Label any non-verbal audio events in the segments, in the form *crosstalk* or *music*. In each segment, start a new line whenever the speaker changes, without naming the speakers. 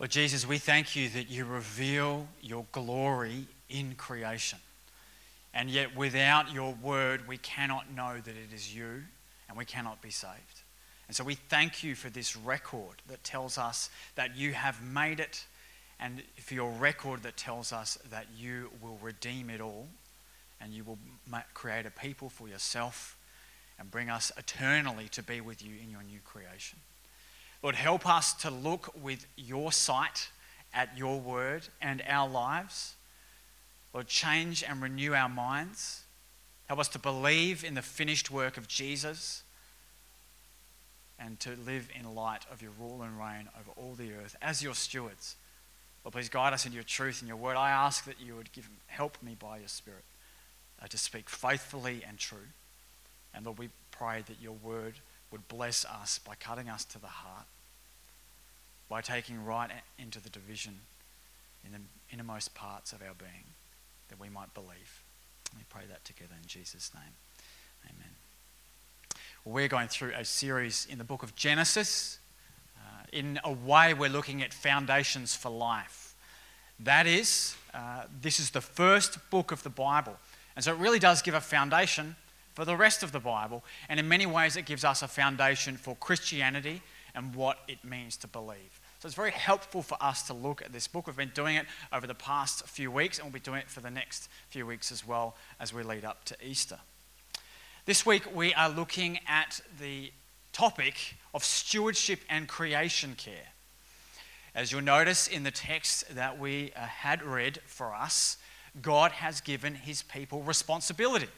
Lord Jesus, we thank you that you reveal your glory in creation. And yet, without your word, we cannot know that it is you and we cannot be saved. And so, we thank you for this record that tells us that you have made it, and for your record that tells us that you will redeem it all and you will create a people for yourself and bring us eternally to be with you in your new creation. Lord, help us to look with your sight at your word and our lives Lord, change and renew our minds. Help us to believe in the finished work of Jesus and to live in light of your rule and reign over all the earth as your stewards. Lord, please guide us in your truth and your word. I ask that you would give, help me by your Spirit uh, to speak faithfully and true. And Lord, we pray that your word would bless us by cutting us to the heart, by taking right into the division in the innermost parts of our being that we might believe. We pray that together in Jesus' name. Amen. Well, we're going through a series in the book of Genesis. Uh, in a way, we're looking at foundations for life. That is, uh, this is the first book of the Bible. And so it really does give a foundation for the rest of the Bible. And in many ways, it gives us a foundation for Christianity and what it means to believe. So it's very helpful for us to look at this book. We've been doing it over the past few weeks, and we'll be doing it for the next few weeks as well as we lead up to Easter. This week, we are looking at the topic of stewardship and creation care. As you'll notice in the text that we uh, had read for us, God has given his people responsibility.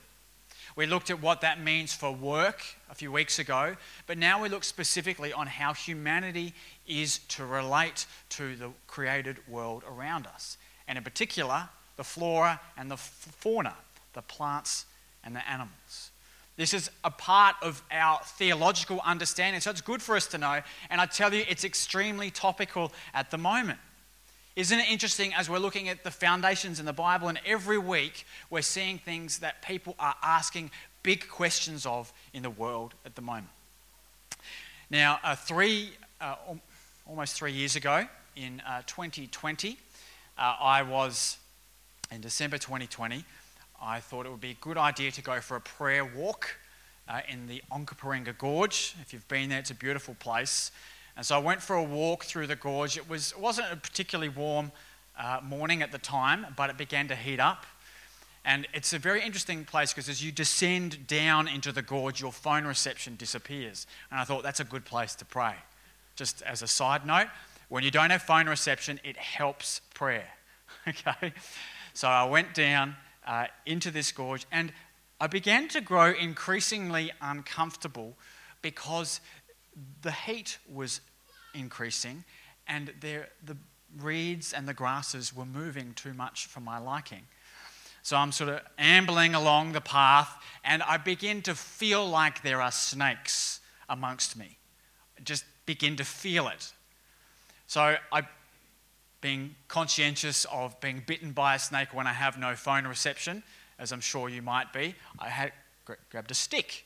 We looked at what that means for work a few weeks ago, but now we look specifically on how humanity is to relate to the created world around us. And in particular, the flora and the fauna, the plants and the animals. This is a part of our theological understanding, so it's good for us to know. And I tell you, it's extremely topical at the moment. Isn't it interesting as we're looking at the foundations in the Bible, and every week we're seeing things that people are asking big questions of in the world at the moment? Now, uh, three, uh, almost three years ago, in uh, 2020, uh, I was, in December 2020, I thought it would be a good idea to go for a prayer walk uh, in the Onkaparinga Gorge. If you've been there, it's a beautiful place. And so I went for a walk through the gorge. It, was, it wasn't a particularly warm uh, morning at the time, but it began to heat up. And it's a very interesting place because as you descend down into the gorge, your phone reception disappears. And I thought that's a good place to pray. Just as a side note, when you don't have phone reception, it helps prayer. *laughs* okay? So I went down uh, into this gorge and I began to grow increasingly uncomfortable because the heat was increasing and there, the reeds and the grasses were moving too much for my liking. So I'm sort of ambling along the path and I begin to feel like there are snakes amongst me. Just begin to feel it. So I being conscientious of being bitten by a snake when I have no phone reception, as I'm sure you might be, I had grabbed a stick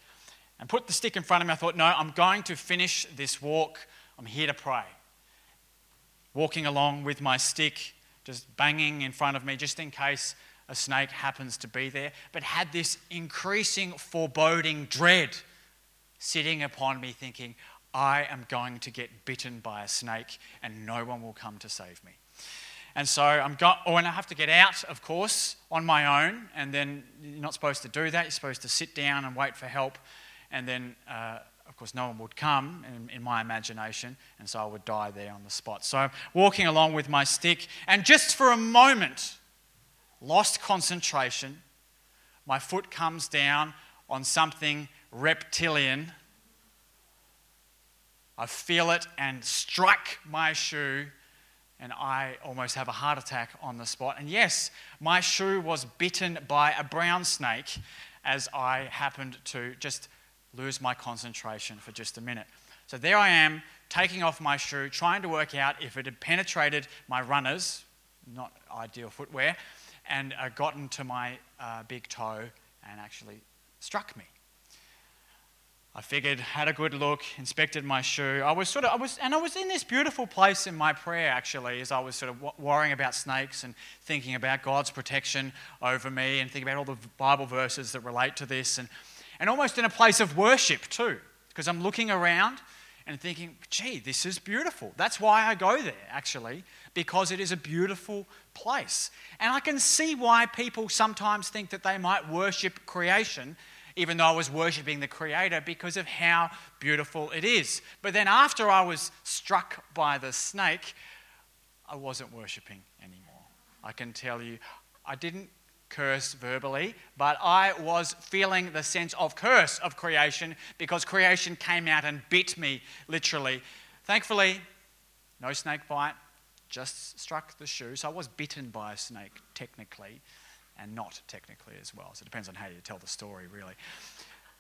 and put the stick in front of me. I thought, no, I'm going to finish this walk. I'm here to pray. Walking along with my stick, just banging in front of me, just in case a snake happens to be there, but had this increasing foreboding dread sitting upon me, thinking, I am going to get bitten by a snake and no one will come to save me. And so I'm going, oh, and I have to get out, of course, on my own. And then you're not supposed to do that. You're supposed to sit down and wait for help and then, uh, of course, no one would come in, in, my imagination, and so I would die there on the spot. So I'm walking along with my stick, and just for a moment, lost concentration. My foot comes down on something reptilian. I feel it and strike my shoe, and I almost have a heart attack on the spot. And yes, my shoe was bitten by a brown snake as I happened to just lose my concentration for just a minute. So there I am, taking off my shoe, trying to work out if it had penetrated my runners, not ideal footwear, and uh, gotten to my uh, big toe and actually struck me. I figured, had a good look, inspected my shoe. I was sort of, I was, and I was in this beautiful place in my prayer actually, as I was sort of worrying about snakes and thinking about God's protection over me and thinking about all the Bible verses that relate to this, and, and almost in a place of worship too, because I'm looking around and thinking, gee, this is beautiful. That's why I go there actually, because it is a beautiful place. And I can see why people sometimes think that they might worship creation even though I was worshipping the Creator because of how beautiful it is. But then after I was struck by the snake, I wasn't worshipping anymore. I can tell you, I didn't curse verbally, but I was feeling the sense of curse of creation because creation came out and bit me literally. Thankfully, no snake bite, just struck the shoe. So I was bitten by a snake technically and not technically as well. So it depends on how you tell the story, really.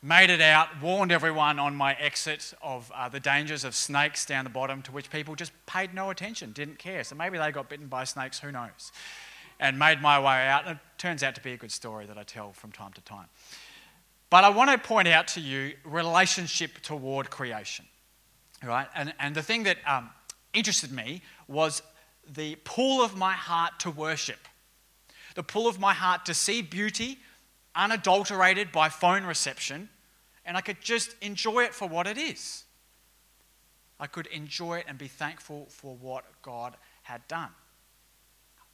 Made it out, warned everyone on my exit of uh, the dangers of snakes down the bottom, to which people just paid no attention, didn't care. So maybe they got bitten by snakes, who knows? And made my way out. And it turns out to be a good story that I tell from time to time. But I want to point out to you relationship toward creation, right? And, and the thing that um, interested me was the pull of my heart to worship the pull of my heart to see beauty unadulterated by phone reception, and I could just enjoy it for what it is. I could enjoy it and be thankful for what God had done.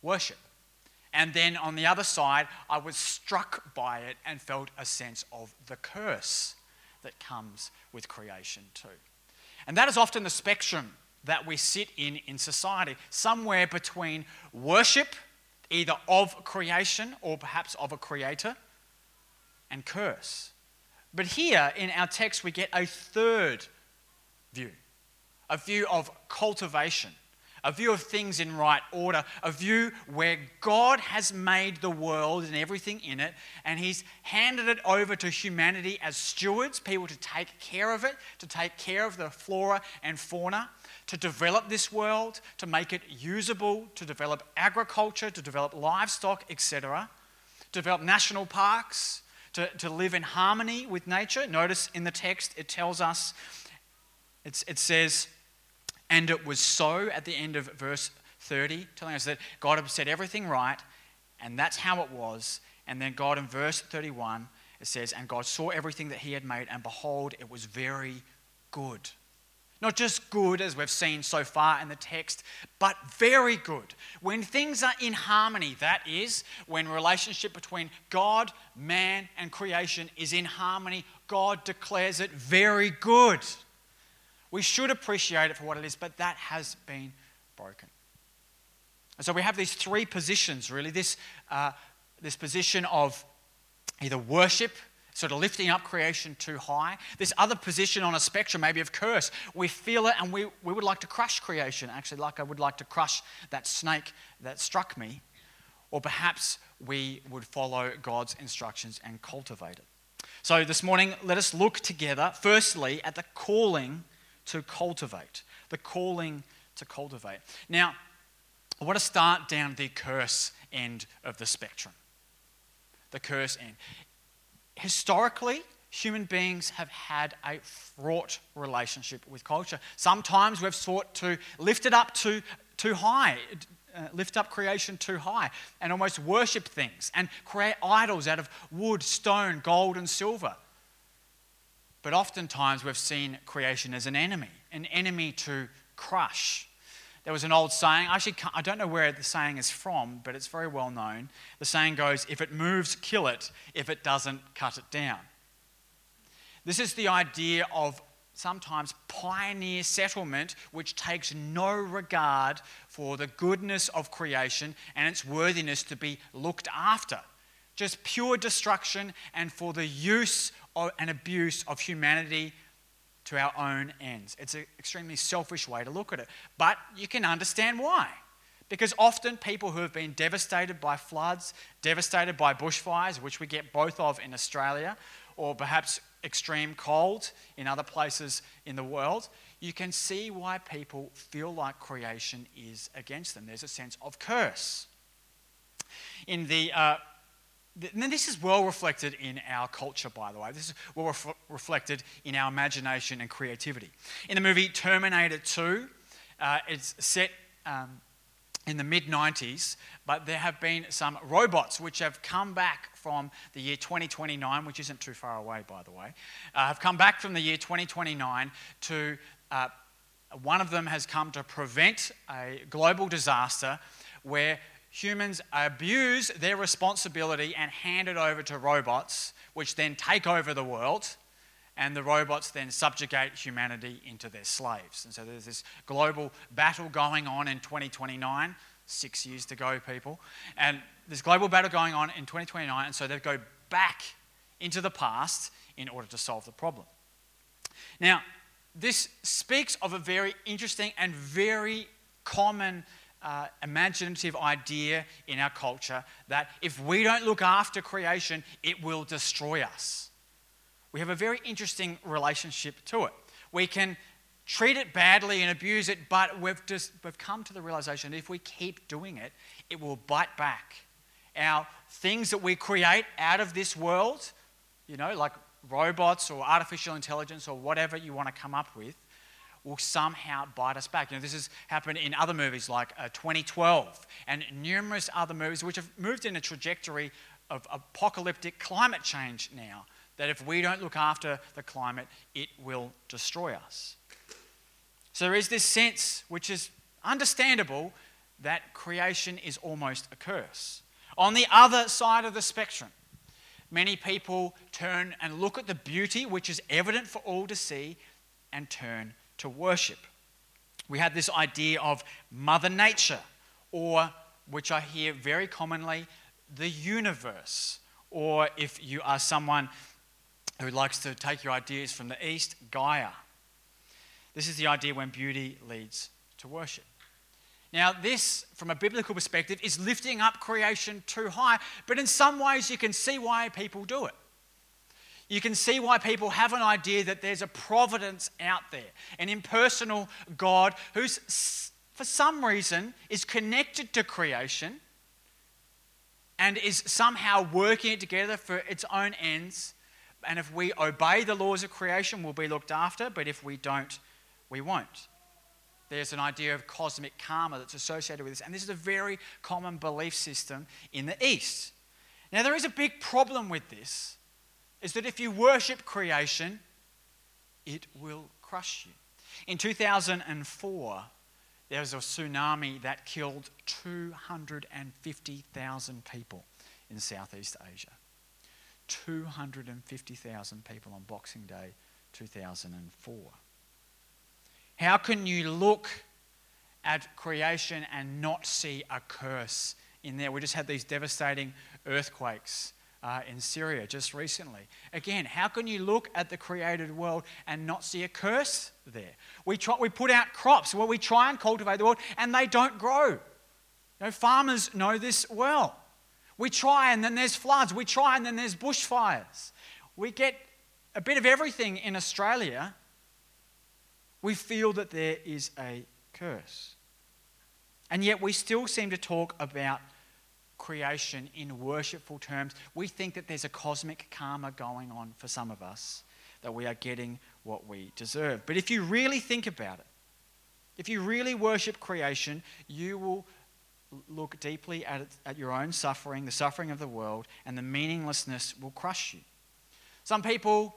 Worship. And then on the other side, I was struck by it and felt a sense of the curse that comes with creation, too. And that is often the spectrum that we sit in in society, somewhere between worship either of creation or perhaps of a creator, and curse. But here in our text, we get a third view a view of cultivation, a view of things in right order, a view where God has made the world and everything in it, and He's handed it over to humanity as stewards, people to take care of it, to take care of the flora and fauna to develop this world, to make it usable, to develop agriculture, to develop livestock, etc., develop national parks, to, to live in harmony with nature. Notice in the text it tells us, it says, and it was so at the end of verse 30, telling us that God had set everything right, and that's how it was. And then God in verse 31, it says, And God saw everything that he had made, and behold, it was very good. Not just good, as we've seen so far in the text, but very good. When things are in harmony, that is, when relationship between God, man, and creation is in harmony, God declares it very good. We should appreciate it for what it is, but that has been broken. And so we have these three positions, really this, uh, this position of either worship sort of lifting up creation too high. This other position on a spectrum, maybe of curse, we feel it and we, we would like to crush creation, actually, like I would like to crush that snake that struck me. Or perhaps we would follow God's instructions and cultivate it. So this morning, let us look together, firstly, at the calling to cultivate. The calling to cultivate. Now, I want to start down the curse end of the spectrum. The curse end historically, human beings have had a fraught relationship with culture. Sometimes we've sought to lift it up too, too high, uh, lift up creation too high, and almost worship things and create idols out of wood, stone, gold, and silver. But oftentimes we've seen creation as an enemy, an enemy to crush. There was an old saying, actually, I don't know where the saying is from, but it's very well known. The saying goes, if it moves, kill it. If it doesn't, cut it down. This is the idea of sometimes pioneer settlement which takes no regard for the goodness of creation and its worthiness to be looked after. Just pure destruction and for the use and abuse of humanity to our own ends. It's an extremely selfish way to look at it. But you can understand why. Because often people who have been devastated by floods, devastated by bushfires, which we get both of in Australia, or perhaps extreme cold in other places in the world, you can see why people feel like creation is against them. There's a sense of curse. In the uh, and this is well reflected in our culture, by the way. This is well ref- reflected in our imagination and creativity. In the movie Terminator 2, uh, it's set um, in the mid 90s, but there have been some robots which have come back from the year 2029, which isn't too far away, by the way, uh, have come back from the year 2029 to. Uh, one of them has come to prevent a global disaster where humans abuse their responsibility and hand it over to robots, which then take over the world, and the robots then subjugate humanity into their slaves. And so there's this global battle going on in 2029, six years to go, people. And this global battle going on in 2029, and so they go back into the past in order to solve the problem. Now, this speaks of a very interesting and very common uh, imaginative idea in our culture that if we don't look after creation, it will destroy us. We have a very interesting relationship to it. We can treat it badly and abuse it, but we've just we've come to the realization that if we keep doing it, it will bite back. Our things that we create out of this world, you know, like robots or artificial intelligence or whatever you want to come up with, will somehow bite us back. You know, this has happened in other movies like uh, 2012 and numerous other movies which have moved in a trajectory of apocalyptic climate change now. That if we don't look after the climate, it will destroy us. So there is this sense, which is understandable, that creation is almost a curse. On the other side of the spectrum, many people turn and look at the beauty which is evident for all to see and turn to worship. We have this idea of Mother Nature, or which I hear very commonly, the universe. Or if you are someone who likes to take your ideas from the East, Gaia. This is the idea when beauty leads to worship. Now, this, from a biblical perspective, is lifting up creation too high, but in some ways you can see why people do it you can see why people have an idea that there's a providence out there, an impersonal God who's, for some reason, is connected to creation and is somehow working it together for its own ends. And if we obey the laws of creation, we'll be looked after, but if we don't, we won't. There's an idea of cosmic karma that's associated with this, and this is a very common belief system in the East. Now, there is a big problem with this is that if you worship creation, it will crush you. In 2004, there was a tsunami that killed 250,000 people in Southeast Asia. 250,000 people on Boxing Day 2004. How can you look at creation and not see a curse in there? We just had these devastating earthquakes uh, in Syria just recently. Again, how can you look at the created world and not see a curse there? We, try, we put out crops where we try and cultivate the world and they don't grow. You know, farmers know this well. We try and then there's floods. We try and then there's bushfires. We get a bit of everything in Australia. We feel that there is a curse. And yet we still seem to talk about creation in worshipful terms, we think that there's a cosmic karma going on for some of us, that we are getting what we deserve. But if you really think about it, if you really worship creation, you will look deeply at, it, at your own suffering, the suffering of the world, and the meaninglessness will crush you. Some people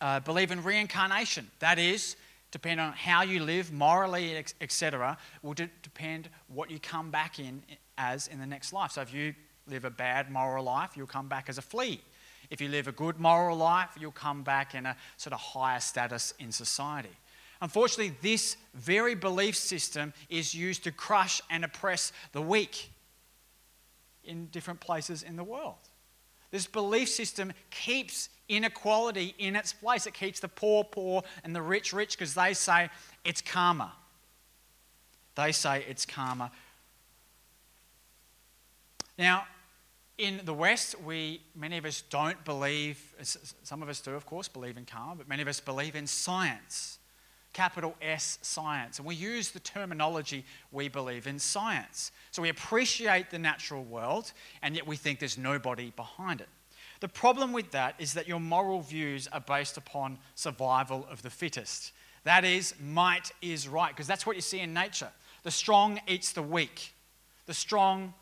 uh, believe in reincarnation. That is, depend on how you live morally, etc., will de- depend what you come back in as in the next life. So if you live a bad moral life, you'll come back as a flea. If you live a good moral life, you'll come back in a sort of higher status in society. Unfortunately, this very belief system is used to crush and oppress the weak in different places in the world. This belief system keeps inequality in its place. It keeps the poor poor and the rich rich because they say it's karma. They say it's karma. Now, in the West, we many of us don't believe. Some of us do, of course, believe in karma, but many of us believe in science. capital S science. And we use the terminology we believe in science. So we appreciate the natural world, and yet we think there's nobody behind it. The problem with that is that your moral views are based upon survival of the fittest. That is, might is right, because that's what you see in nature. The strong eats the weak, the strong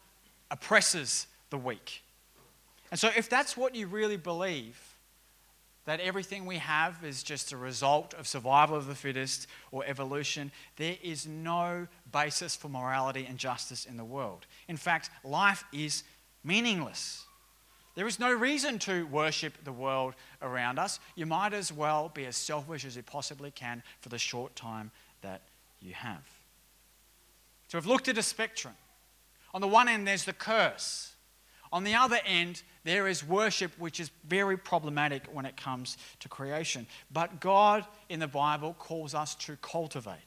oppresses the weak. And so, if that's what you really believe, that everything we have is just a result of survival of the fittest or evolution, there is no basis for morality and justice in the world. In fact, life is meaningless. There is no reason to worship the world around us. You might as well be as selfish as you possibly can for the short time that you have. So we've looked at a spectrum. On the one end, there's the curse. On the other end, there is worship, which is very problematic when it comes to creation. But God in the Bible calls us to cultivate.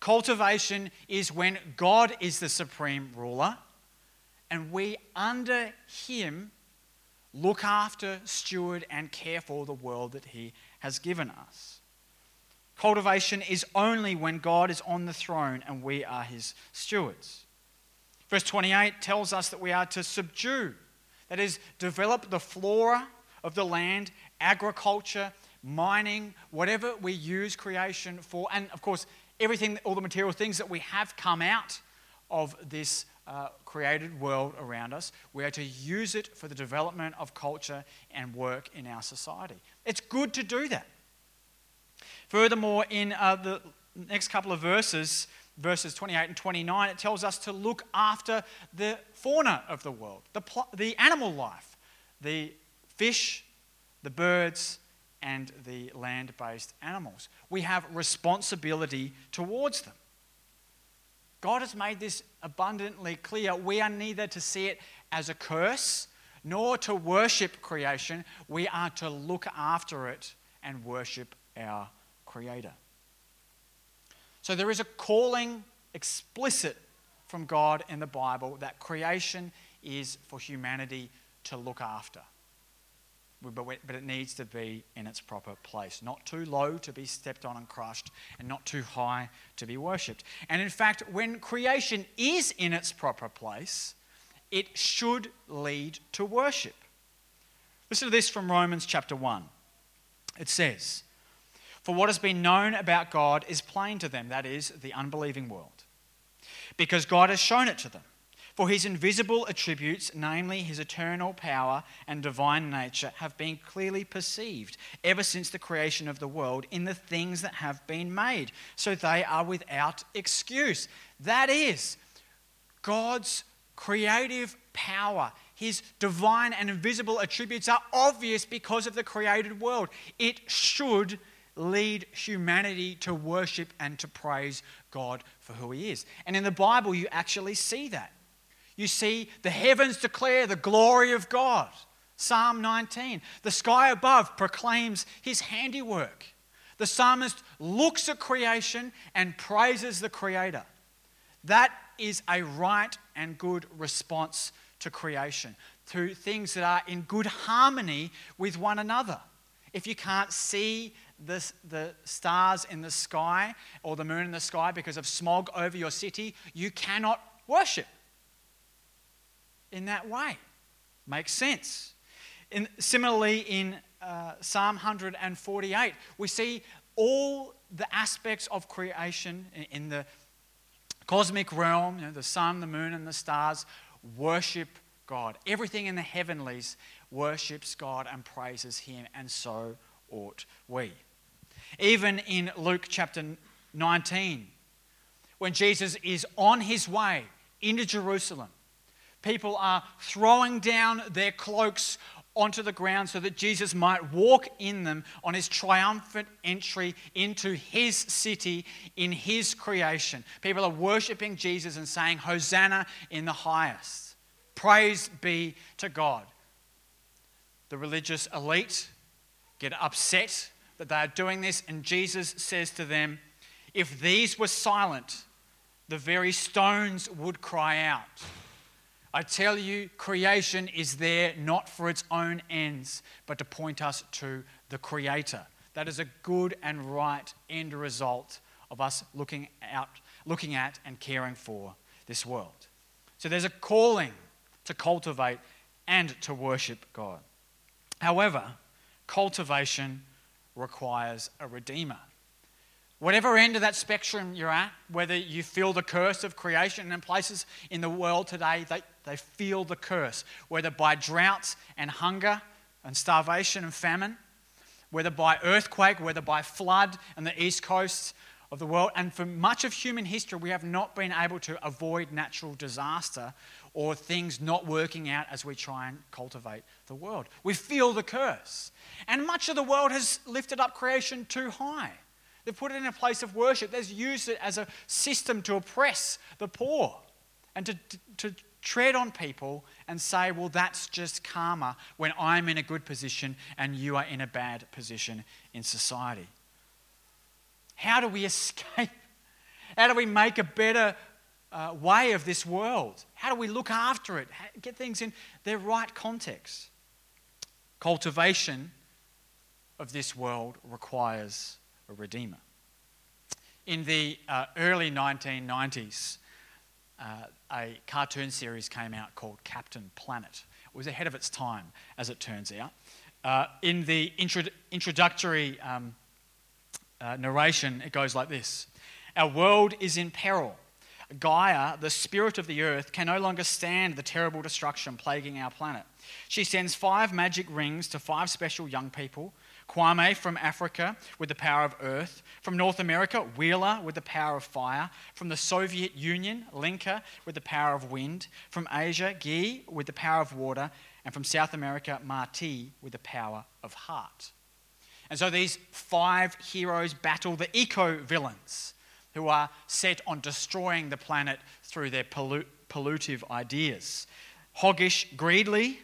Cultivation is when God is the supreme ruler and we, under Him, look after, steward, and care for the world that He has given us. Cultivation is only when God is on the throne and we are His stewards. Verse 28 tells us that we are to subdue, that is, develop the flora of the land, agriculture, mining, whatever we use creation for, and of course, everything, all the material things that we have come out of this uh, created world around us. We are to use it for the development of culture and work in our society. It's good to do that. Furthermore, in uh, the next couple of verses, verses 28 and 29, it tells us to look after the fauna of the world, the, pl- the animal life, the fish, the birds, and the land based animals. We have responsibility towards them. God has made this abundantly clear. We are neither to see it as a curse nor to worship creation. We are to look after it and worship our Creator. So there is a calling explicit from God in the Bible that creation is for humanity to look after but it needs to be in its proper place. Not too low to be stepped on and crushed, and not too high to be worshipped. And in fact, when creation is in its proper place, it should lead to worship. Listen to this from Romans chapter 1. It says, For what has been known about God is plain to them, that is, the unbelieving world, because God has shown it to them. For his invisible attributes, namely his eternal power and divine nature, have been clearly perceived ever since the creation of the world in the things that have been made. So they are without excuse. That is, God's creative power, his divine and invisible attributes are obvious because of the created world. It should lead humanity to worship and to praise God for who he is. And in the Bible, you actually see that. You see, the heavens declare the glory of God. Psalm 19. The sky above proclaims his handiwork. The psalmist looks at creation and praises the Creator. That is a right and good response to creation, to things that are in good harmony with one another. If you can't see the, the stars in the sky or the moon in the sky because of smog over your city, you cannot worship in that way. Makes sense. In, similarly, in uh, Psalm 148, we see all the aspects of creation in, in the cosmic realm, you know, the sun, the moon, and the stars worship God. Everything in the heavenlies worships God and praises Him, and so ought we. Even in Luke chapter 19, when Jesus is on his way into Jerusalem, people are throwing down their cloaks onto the ground so that Jesus might walk in them on his triumphant entry into his city in his creation. People are worshiping Jesus and saying, Hosanna in the highest. Praise be to God. The religious elite get upset that they are doing this, and Jesus says to them, If these were silent, the very stones would cry out. I tell you, creation is there not for its own ends, but to point us to the Creator, That is a good and right end result of us looking out, looking at and caring for this world. So there's a calling to cultivate and to worship God. However, cultivation requires a redeemer. Whatever end of that spectrum you're at, whether you feel the curse of creation, and places in the world today, they, they feel the curse, whether by droughts and hunger and starvation and famine, whether by earthquake, whether by flood on the east coast of the world. And for much of human history, we have not been able to avoid natural disaster or things not working out as we try and cultivate the world. We feel the curse. And much of the world has lifted up creation too high. They've put it in a place of worship. They've used it as a system to oppress the poor and to, to, to tread on people and say, well, that's just karma when I'm in a good position and you are in a bad position in society. How do we escape? *laughs* How do we make a better uh, way of this world? How do we look after it? Get things in their right context? Cultivation of this world requires a redeemer. In the uh, early 1990s, uh, a cartoon series came out called Captain Planet. It was ahead of its time, as it turns out. Uh, in the intro- introductory um, uh, narration, it goes like this Our world is in peril. Gaia, the spirit of the earth, can no longer stand the terrible destruction plaguing our planet. She sends five magic rings to five special young people Kwame from Africa with the power of earth. From North America, Wheeler with the power of fire. From the Soviet Union, Linka with the power of wind. From Asia, Guy with the power of water. And from South America, Ma-Ti with the power of heart. And so these five heroes battle the eco villains who are set on destroying the planet through their pollu- pollutive ideas. Hoggish Greedly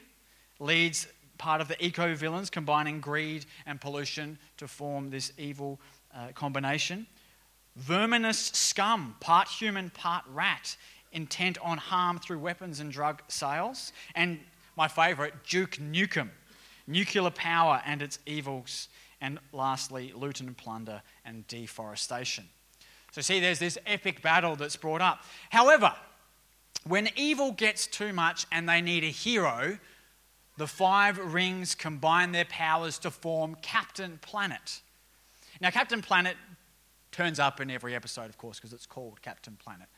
leads part of the eco villains, combining greed and pollution to form this evil uh, combination. Verminous Skumm, part human, part rat, intent on harm through weapons and drug sales. And my favourite, Duke Nukem, nuclear power and its evils. And lastly, Looten Plunder and deforestation. So, see, there's this epic battle that's brought up. However, when evil gets too much and they need a hero, the five rings combine their powers to form Captain Planet. Now, Captain Planet turns up in every episode, of course, because it's called Captain Planet.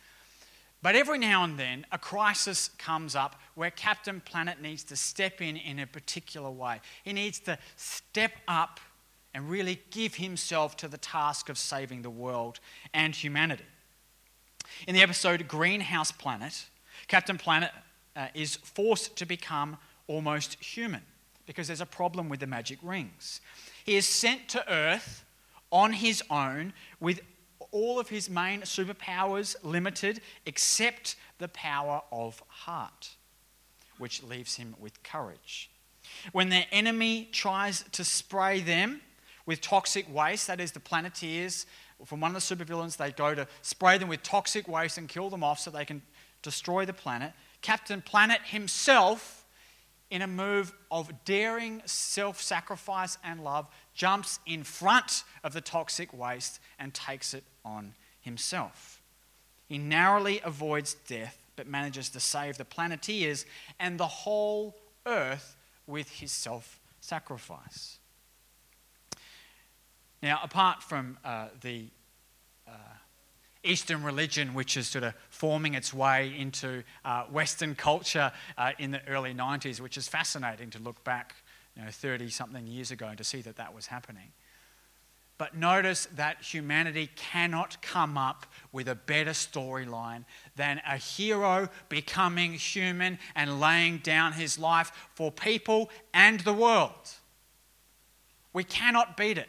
But every now and then, a crisis comes up where Captain Planet needs to step in in a particular way. He needs to step up and really give himself to the task of saving the world and humanity. In the episode Greenhouse Planet, Captain Planet uh, is forced to become almost human because there's a problem with the magic rings. He is sent to Earth on his own with all of his main superpowers limited except the power of heart, which leaves him with courage. When their enemy tries to spray them with toxic waste, that is, the planeteers from one of the supervillains, they go to spray them with toxic waste and kill them off so they can destroy the planet. Captain Planet himself in a move of daring self sacrifice and love, jumps in front of the toxic waste and takes it on himself. He narrowly avoids death but manages to save the planeteers and the whole earth with his self sacrifice. Now, apart from uh, the uh, Eastern religion, which is sort of forming its way into uh, Western culture uh, in the early 90s, which is fascinating to look back, you know, 30 something years ago and to see that that was happening. But notice that humanity cannot come up with a better storyline than a hero becoming human and laying down his life for people and the world. We cannot beat it.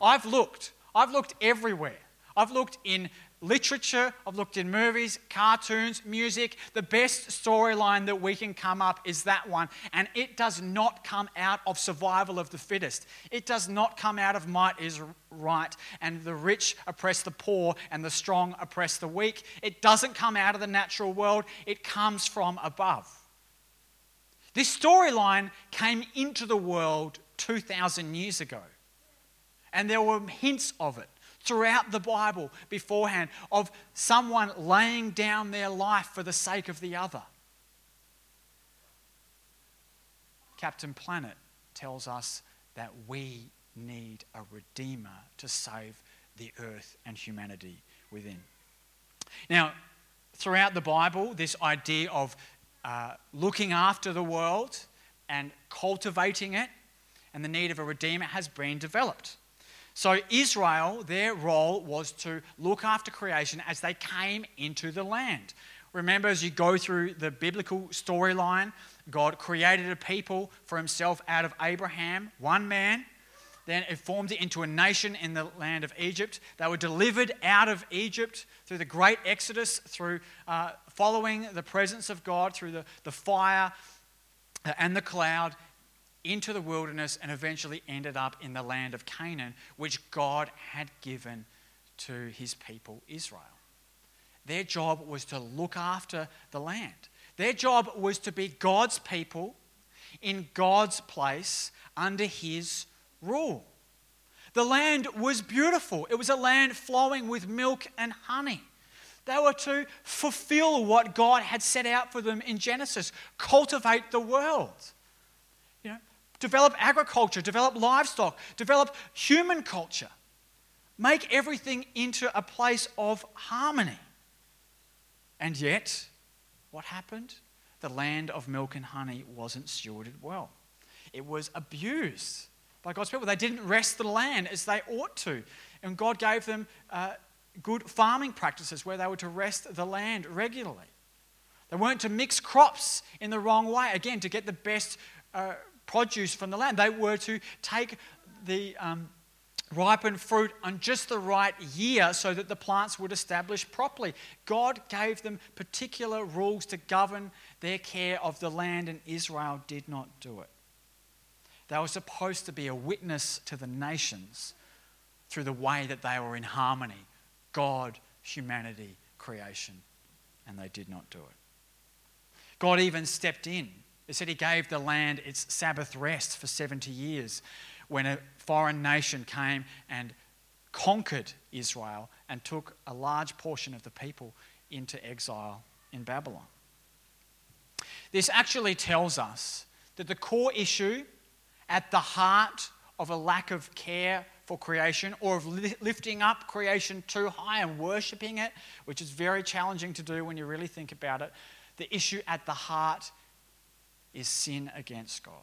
I've looked, I've looked everywhere. I've looked in literature, I've looked in movies, cartoons, music. The best storyline that we can come up is that one. And it does not come out of survival of the fittest. It does not come out of might is right and the rich oppress the poor and the strong oppress the weak. It doesn't come out of the natural world, it comes from above. This storyline came into the world 2,000 years ago. And there were hints of it throughout the Bible beforehand of someone laying down their life for the sake of the other. Captain Planet tells us that we need a redeemer to save the earth and humanity within. Now, throughout the Bible, this idea of uh, looking after the world and cultivating it and the need of a redeemer has been developed. So, Israel, their role was to look after creation as they came into the land. Remember, as you go through the biblical storyline, God created a people for himself out of Abraham, one man. Then it formed it into a nation in the land of Egypt. They were delivered out of Egypt through the great exodus, through uh, following the presence of God, through the, the fire and the cloud into the wilderness, and eventually ended up in the land of Canaan, which God had given to his people Israel. Their job was to look after the land. Their job was to be God's people in God's place under His rule. The land was beautiful, it was a land flowing with milk and honey. They were to fulfill what God had set out for them in Genesis cultivate the world. Develop agriculture, develop livestock, develop human culture. Make everything into a place of harmony. And yet, what happened? The land of milk and honey wasn't stewarded well. It was abused by God's people. They didn't rest the land as they ought to. And God gave them uh, good farming practices where they were to rest the land regularly. They weren't to mix crops in the wrong way, again, to get the best uh, produce from the land. They were to take the um, ripen fruit on just the right year so that the plants would establish properly. God gave them particular rules to govern their care of the land, and Israel did not do it. They were supposed to be a witness to the nations through the way that they were in harmony God, humanity, creation, and they did not do it. God even stepped in. It said He gave the land its Sabbath rest for 70 years when a foreign nation came and conquered Israel and took a large portion of the people into exile in Babylon. This actually tells us that the core issue at the heart of a lack of care for creation or of lifting up creation too high and worshipping it, which is very challenging to do when you really think about it, the issue at the heart is sin against God.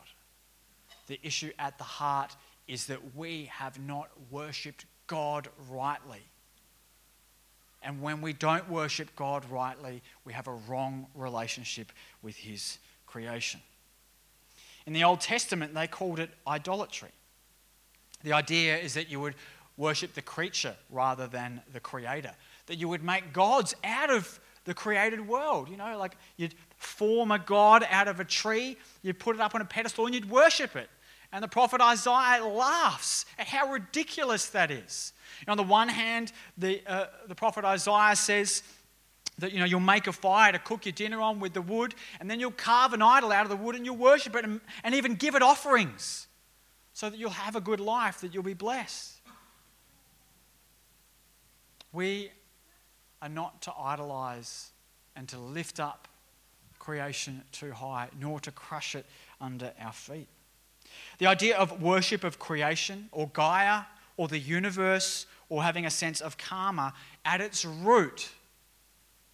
The issue at the heart is that we have not worshipped God rightly. And when we don't worship God rightly, we have a wrong relationship with His creation. In the Old Testament, they called it idolatry. The idea is that you would worship the creature rather than the creator, that you would make gods out of the created world. You know, like you'd form a god out of a tree, you'd put it up on a pedestal, and you'd worship it. And the prophet Isaiah laughs at how ridiculous that is. You know, on the one hand, the, uh, the prophet Isaiah says that you know, you'll make a fire to cook your dinner on with the wood, and then you'll carve an idol out of the wood and you'll worship it and, and even give it offerings so that you'll have a good life, that you'll be blessed. We are not to idolize and to lift up creation too high, nor to crush it under our feet. The idea of worship of creation or Gaia or the universe or having a sense of karma, at its root,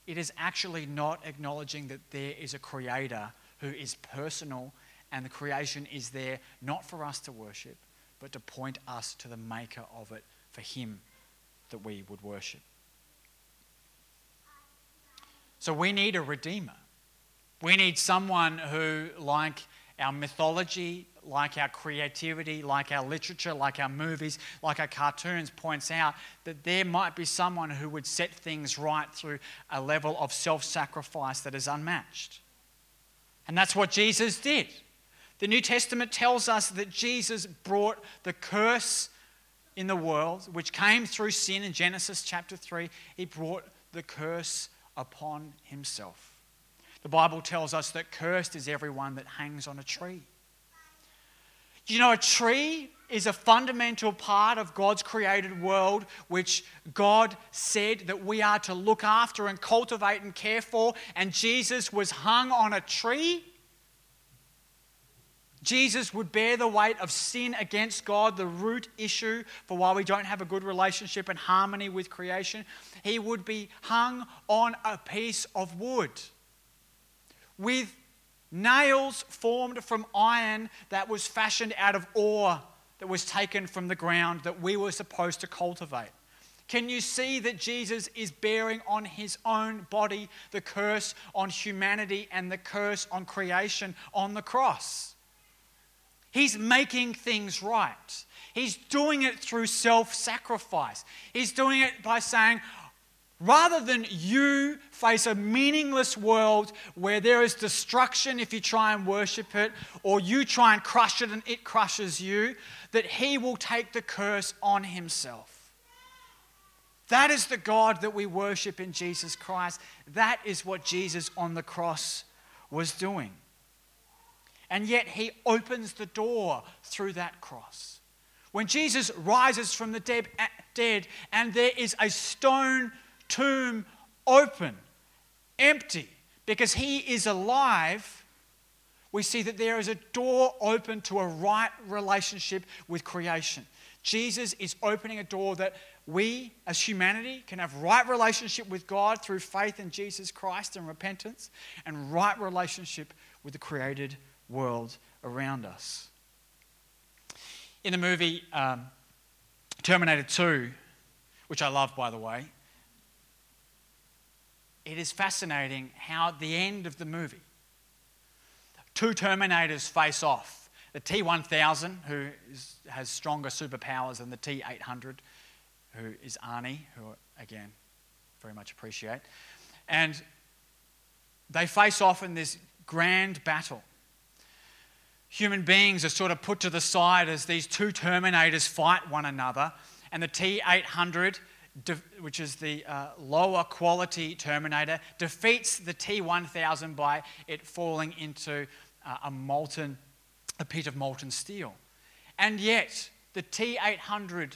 it is actually not acknowledging that there is a creator who is personal and the creation is there not for us to worship, but to point us to the maker of it, for him that we would worship. So we need a redeemer. We need someone who, like our mythology, like our creativity, like our literature, like our movies, like our cartoons, points out that there might be someone who would set things right through a level of self sacrifice that is unmatched. And that's what Jesus did. The New Testament tells us that Jesus brought the curse in the world, which came through sin in Genesis chapter 3. He brought the curse upon himself. The Bible tells us that cursed is everyone that hangs on a tree. You know, a tree is a fundamental part of God's created world, which God said that we are to look after and cultivate and care for. And Jesus was hung on a tree. Jesus would bear the weight of sin against God, the root issue for why we don't have a good relationship and harmony with creation. He would be hung on a piece of wood with nails formed from iron that was fashioned out of ore that was taken from the ground that we were supposed to cultivate. Can you see that Jesus is bearing on his own body the curse on humanity and the curse on creation on the cross? He's making things right. He's doing it through self sacrifice. He's doing it by saying, Rather than you face a meaningless world where there is destruction if you try and worship it, or you try and crush it and it crushes you, that He will take the curse on Himself. That is the God that we worship in Jesus Christ. That is what Jesus on the cross was doing. And yet He opens the door through that cross. When Jesus rises from the dead, dead and there is a stone tomb open, empty, because he is alive, we see that there is a door open to a right relationship with creation. Jesus is opening a door that we as humanity can have right relationship with God through faith in Jesus Christ and repentance and right relationship with the created world around us. In the movie um, Terminator 2, which I love by the way, it is fascinating how at the end of the movie, two Terminators face off. The T 1000, who is, has stronger superpowers than the T 800, who is Arnie, who, again, very much appreciate. And they face off in this grand battle. Human beings are sort of put to the side as these two Terminators fight one another, and the T 800 which is the uh, lower quality Terminator, defeats the T1000 by it falling into uh, a molten, a pit of molten steel. And yet, the T800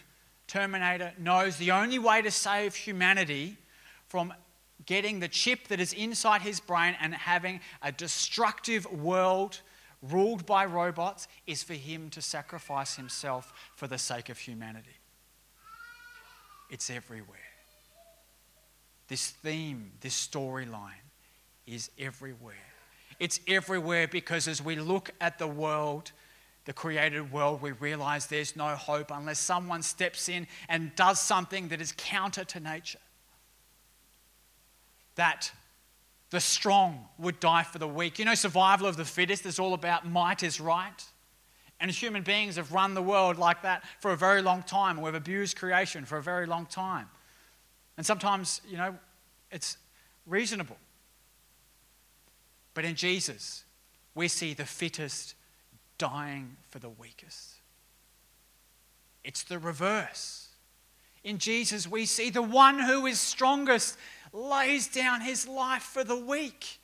Terminator knows the only way to save humanity from getting the chip that is inside his brain and having a destructive world ruled by robots is for him to sacrifice himself for the sake of humanity. It's everywhere. This theme, this storyline is everywhere. It's everywhere because as we look at the world, the created world, we realize there's no hope unless someone steps in and does something that is counter to nature. That the strong would die for the weak. You know, survival of the fittest is all about might is right. And human beings have run the world like that for a very long time. We've abused creation for a very long time. And sometimes, you know, it's reasonable. But in Jesus, we see the fittest dying for the weakest. It's the reverse. In Jesus, we see the one who is strongest lays down his life for the weak.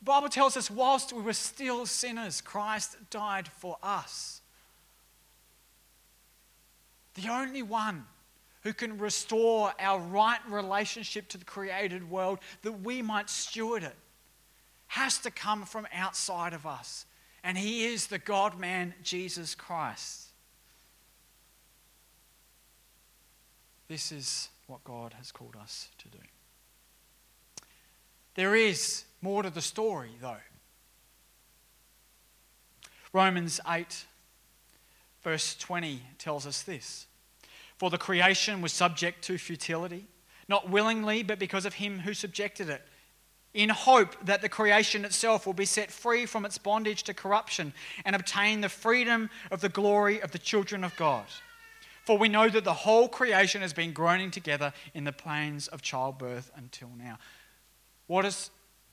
The Bible tells us, whilst we were still sinners, Christ died for us. The only one who can restore our right relationship to the created world that we might steward it has to come from outside of us. And he is the God man, Jesus Christ. This is what God has called us to do. There is more to the story, though. Romans 8, verse 20 tells us this For the creation was subject to futility, not willingly, but because of him who subjected it, in hope that the creation itself will be set free from its bondage to corruption and obtain the freedom of the glory of the children of God. For we know that the whole creation has been groaning together in the pains of childbirth until now. What is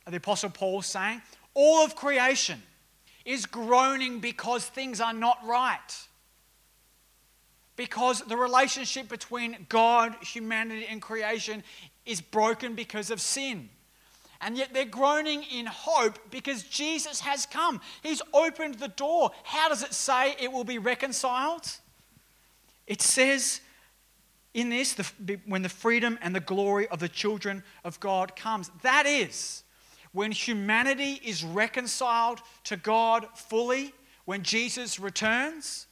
the Apostle Paul saying? All of creation is groaning because things are not right. Because the relationship between God, humanity, and creation is broken because of sin. And yet they're groaning in hope because Jesus has come. He's opened the door. How does it say it will be reconciled? It says in this, the, when the freedom and the glory of the children of God comes. That is, when humanity is reconciled to God fully, when Jesus returns,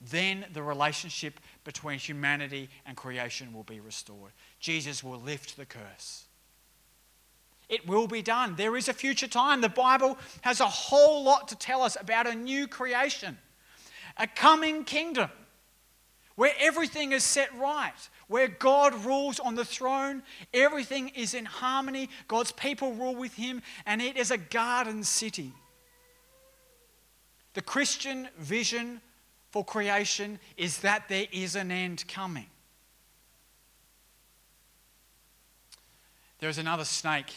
then the relationship between humanity and creation will be restored. Jesus will lift the curse. It will be done. There is a future time. The Bible has a whole lot to tell us about a new creation, a coming kingdom where everything is set right, where God rules on the throne, everything is in harmony, God's people rule with Him, and it is a garden city. The Christian vision for creation is that there is an end coming. There is another snake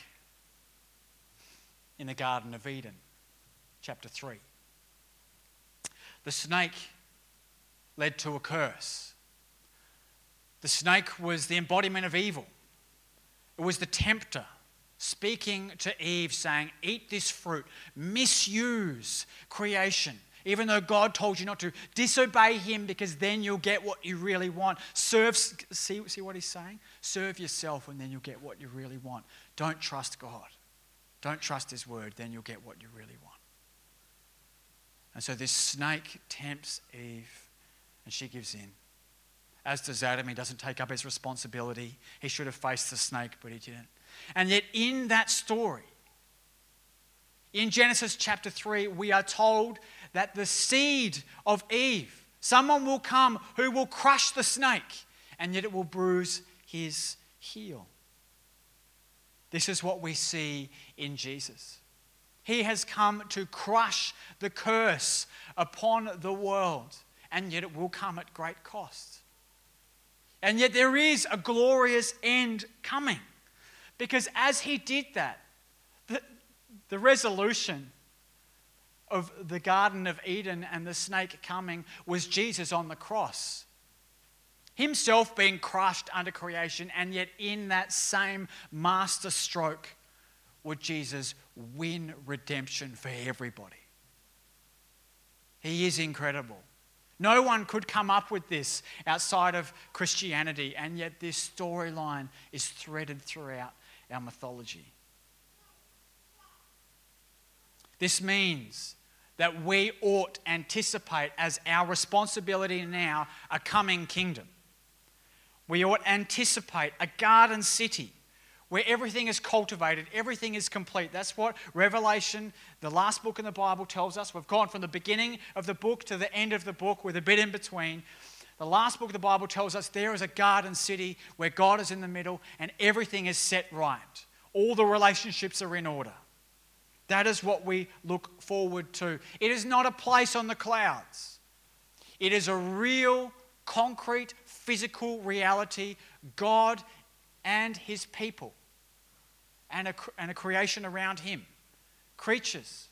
in the Garden of Eden, chapter 3. The snake led to a curse. The snake was the embodiment of evil, it was the tempter speaking to Eve, saying, Eat this fruit, misuse creation. Even though God told you not to, disobey Him because then you'll get what you really want. Serve, see, see what He's saying? Serve yourself and then you'll get what you really want. Don't trust God. Don't trust His word, then you'll get what you really want. And so this snake tempts Eve and she gives in. As does Adam, he doesn't take up his responsibility. He should have faced the snake, but he didn't. And yet, in that story, in Genesis chapter 3, we are told that the seed of Eve, someone will come who will crush the snake, and yet it will bruise his heel. This is what we see in Jesus. He has come to crush the curse upon the world and yet it will come at great cost. And yet there is a glorious end coming. Because as he did that, the, the resolution of the Garden of Eden and the snake coming was Jesus on the cross. Himself being crushed under creation, and yet in that same master stroke would Jesus win redemption for everybody. He is incredible. No one could come up with this outside of Christianity, and yet this storyline is threaded throughout our mythology. This means that we ought anticipate as our responsibility now a coming kingdom. We ought anticipate a garden city where everything is cultivated, everything is complete. That's what Revelation, the last book in the Bible, tells us. We've gone from the beginning of the book to the end of the book with a bit in between. The last book of the Bible tells us there is a garden city where God is in the middle and everything is set right. All the relationships are in order. That is what we look forward to. It is not a place on the clouds, it is a real, concrete, physical reality. God and his people and a, and a creation around him creatures,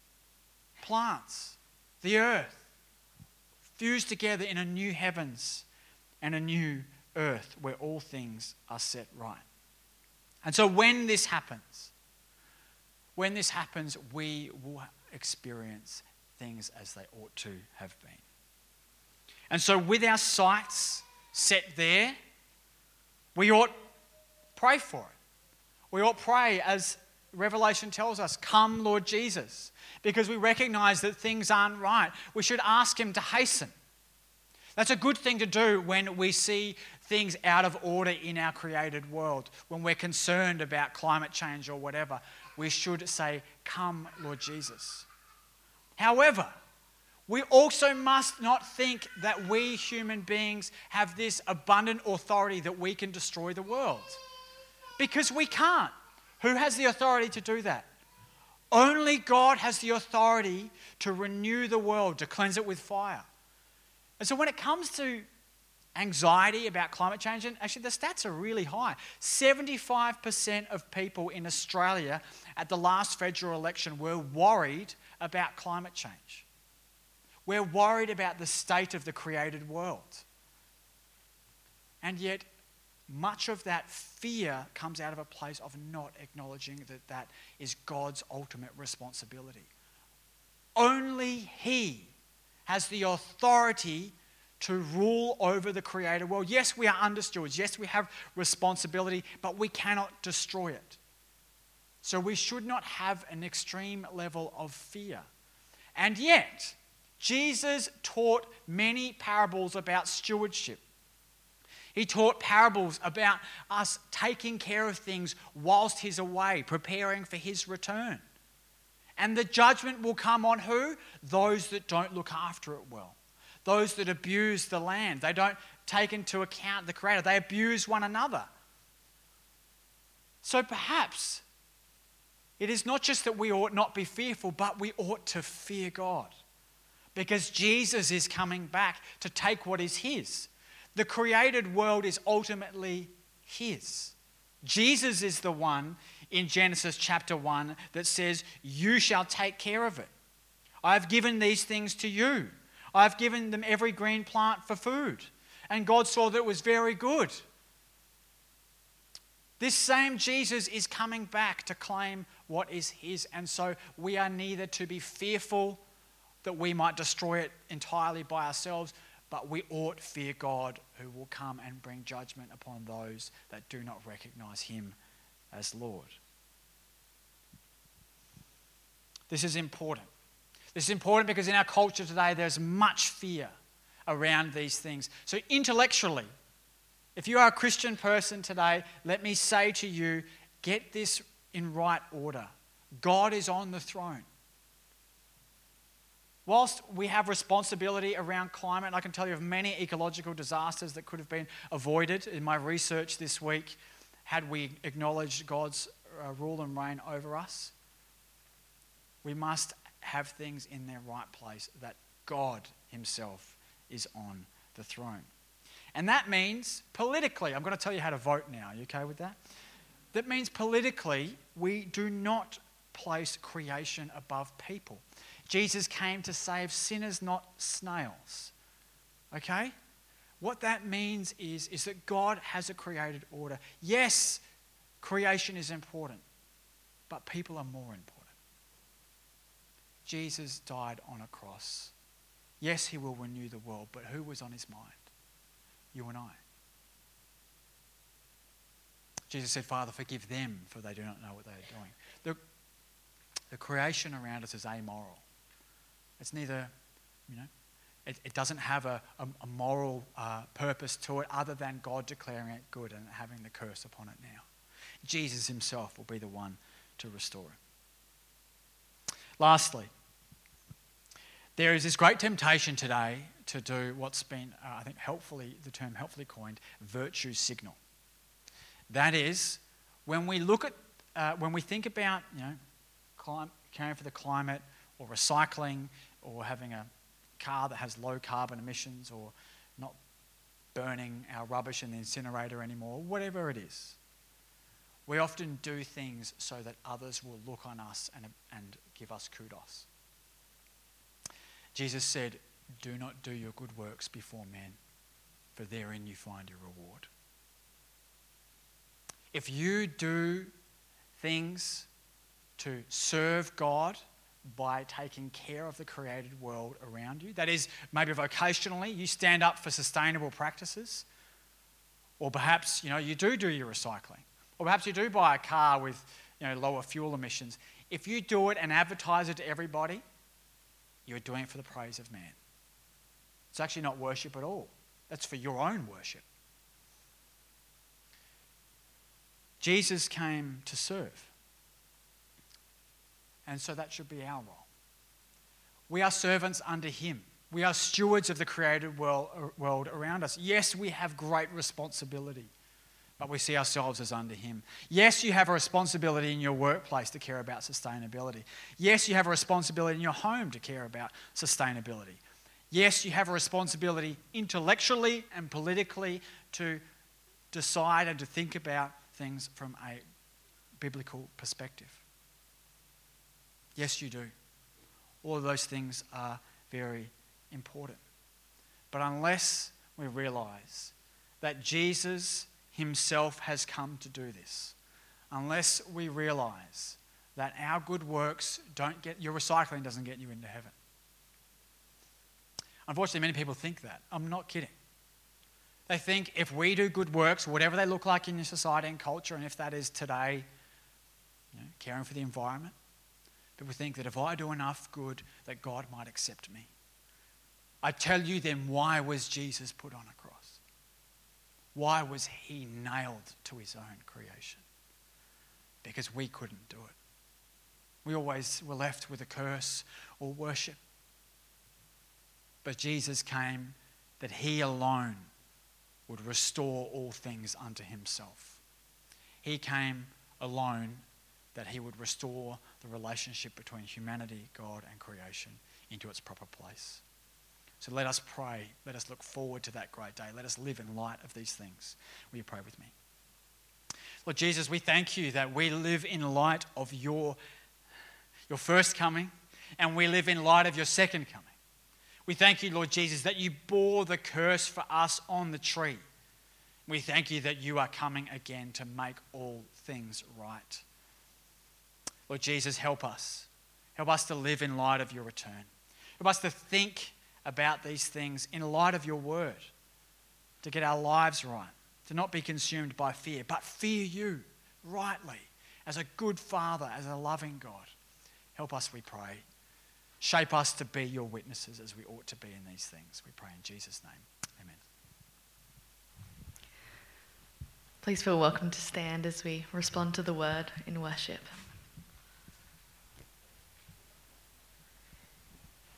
plants, the earth, fused together in a new heavens and a new earth where all things are set right. And so when this happens, when this happens, we will experience things as they ought to have been. And so, with our sights set there, we ought pray for it. We ought pray as Revelation tells us, Come, Lord Jesus, because we recognize that things aren't right. We should ask Him to hasten. That's a good thing to do when we see things out of order in our created world, when we're concerned about climate change or whatever. We should say, Come, Lord Jesus. However, we also must not think that we human beings have this abundant authority that we can destroy the world because we can't. Who has the authority to do that? Only God has the authority to renew the world, to cleanse it with fire. And so when it comes to anxiety about climate change, and actually the stats are really high 75% of people in Australia at the last federal election were worried about climate change. We're worried about the state of the created world. And yet, much of that fear comes out of a place of not acknowledging that that is God's ultimate responsibility. Only He has the authority to rule over the created world. Yes, we are under stewards. Yes, we have responsibility, but we cannot destroy it. So we should not have an extreme level of fear. And yet, Jesus taught many parables about stewardship. He taught parables about us taking care of things whilst He's away, preparing for His return. And the judgment will come on who? Those that don't look after it well, those that abuse the land. They don't take into account the Creator, they abuse one another. So perhaps it is not just that we ought not be fearful, but we ought to fear God. Because Jesus is coming back to take what is His. The created world is ultimately His. Jesus is the one in Genesis chapter 1 that says, You shall take care of it. I've given these things to you. I've given them every green plant for food. And God saw that it was very good. This same Jesus is coming back to claim what is his. And so we are neither to be fearful that we might destroy it entirely by ourselves, but we ought fear God who will come and bring judgment upon those that do not recognize him as Lord. This is important. This is important because in our culture today there's much fear around these things. So, intellectually, if you are a Christian person today, let me say to you get this in right order. God is on the throne. Whilst we have responsibility around climate, I can tell you of many ecological disasters that could have been avoided in my research this week had we acknowledged God's uh, rule and reign over us. We must have things in their right place that God Himself is on the throne. And that means politically, I'm going to tell you how to vote now. Are you okay with that? That means politically, we do not place creation above people. Jesus came to save sinners, not snails. Okay? What that means is, is that God has a created order. Yes, creation is important, but people are more important. Jesus died on a cross. Yes, he will renew the world, but who was on his mind? You and I. Jesus said, Father, forgive them, for they do not know what they are doing. The, the creation around us is amoral. It's neither, you know, it, it doesn't have a, a, a moral uh, purpose to it other than God declaring it good and having the curse upon it now. Jesus himself will be the one to restore it. Lastly, there is this great temptation today to do what's been, uh, I think, helpfully, the term helpfully coined, virtue signal. That is, when we look at, uh, when we think about, you know, caring for the climate or recycling or having a car that has low carbon emissions or not burning our rubbish in the incinerator anymore, whatever it is, we often do things so that others will look on us and, and give us kudos. Jesus said, Do not do your good works before men, for therein you find your reward. If you do things to serve God by taking care of the created world around you, that is, maybe vocationally, you stand up for sustainable practices, or perhaps you know you do do your recycling, or perhaps you do buy a car with you know lower fuel emissions. If you do it and advertise it to everybody, you're doing it for the praise of man. It's actually not worship at all. That's for your own worship. Jesus came to serve. And so that should be our role. We are servants under him. We are stewards of the created world, uh, world around us. Yes, we have great responsibility, but we see ourselves as under him. Yes, you have a responsibility in your workplace to care about sustainability. Yes, you have a responsibility in your home to care about sustainability. Yes, you have a responsibility intellectually and politically to decide and to think about things from a biblical perspective. Yes, you do. All of those things are very important. But unless we realize that Jesus himself has come to do this. Unless we realize that our good works don't get, your recycling doesn't get you into heaven. Unfortunately, many people think that. I'm not kidding. They think if we do good works, whatever they look like in your society and culture, and if that is today, you know, caring for the environment, people think that if I do enough good, that God might accept me. I tell you then, why was Jesus put on a cross? Why was he nailed to his own creation? Because we couldn't do it. We always were left with a curse or worship. But Jesus came that he alone would restore all things unto himself. He came alone that he would restore the relationship between humanity, God, and creation into its proper place. So let us pray. Let us look forward to that great day. Let us live in light of these things. Will you pray with me? Lord Jesus, we thank you that we live in light of your, your first coming and we live in light of your second coming. We thank you, Lord Jesus, that you bore the curse for us on the tree. We thank you that you are coming again to make all things right. Lord Jesus, help us. Help us to live in light of your return. Help us to think about these things in light of your word, to get our lives right, to not be consumed by fear, but fear you rightly as a good father, as a loving God. Help us, we pray. Shape us to be your witnesses as we ought to be in these things. We pray in Jesus' name. Amen.
Please feel welcome to stand as we respond to the word in worship.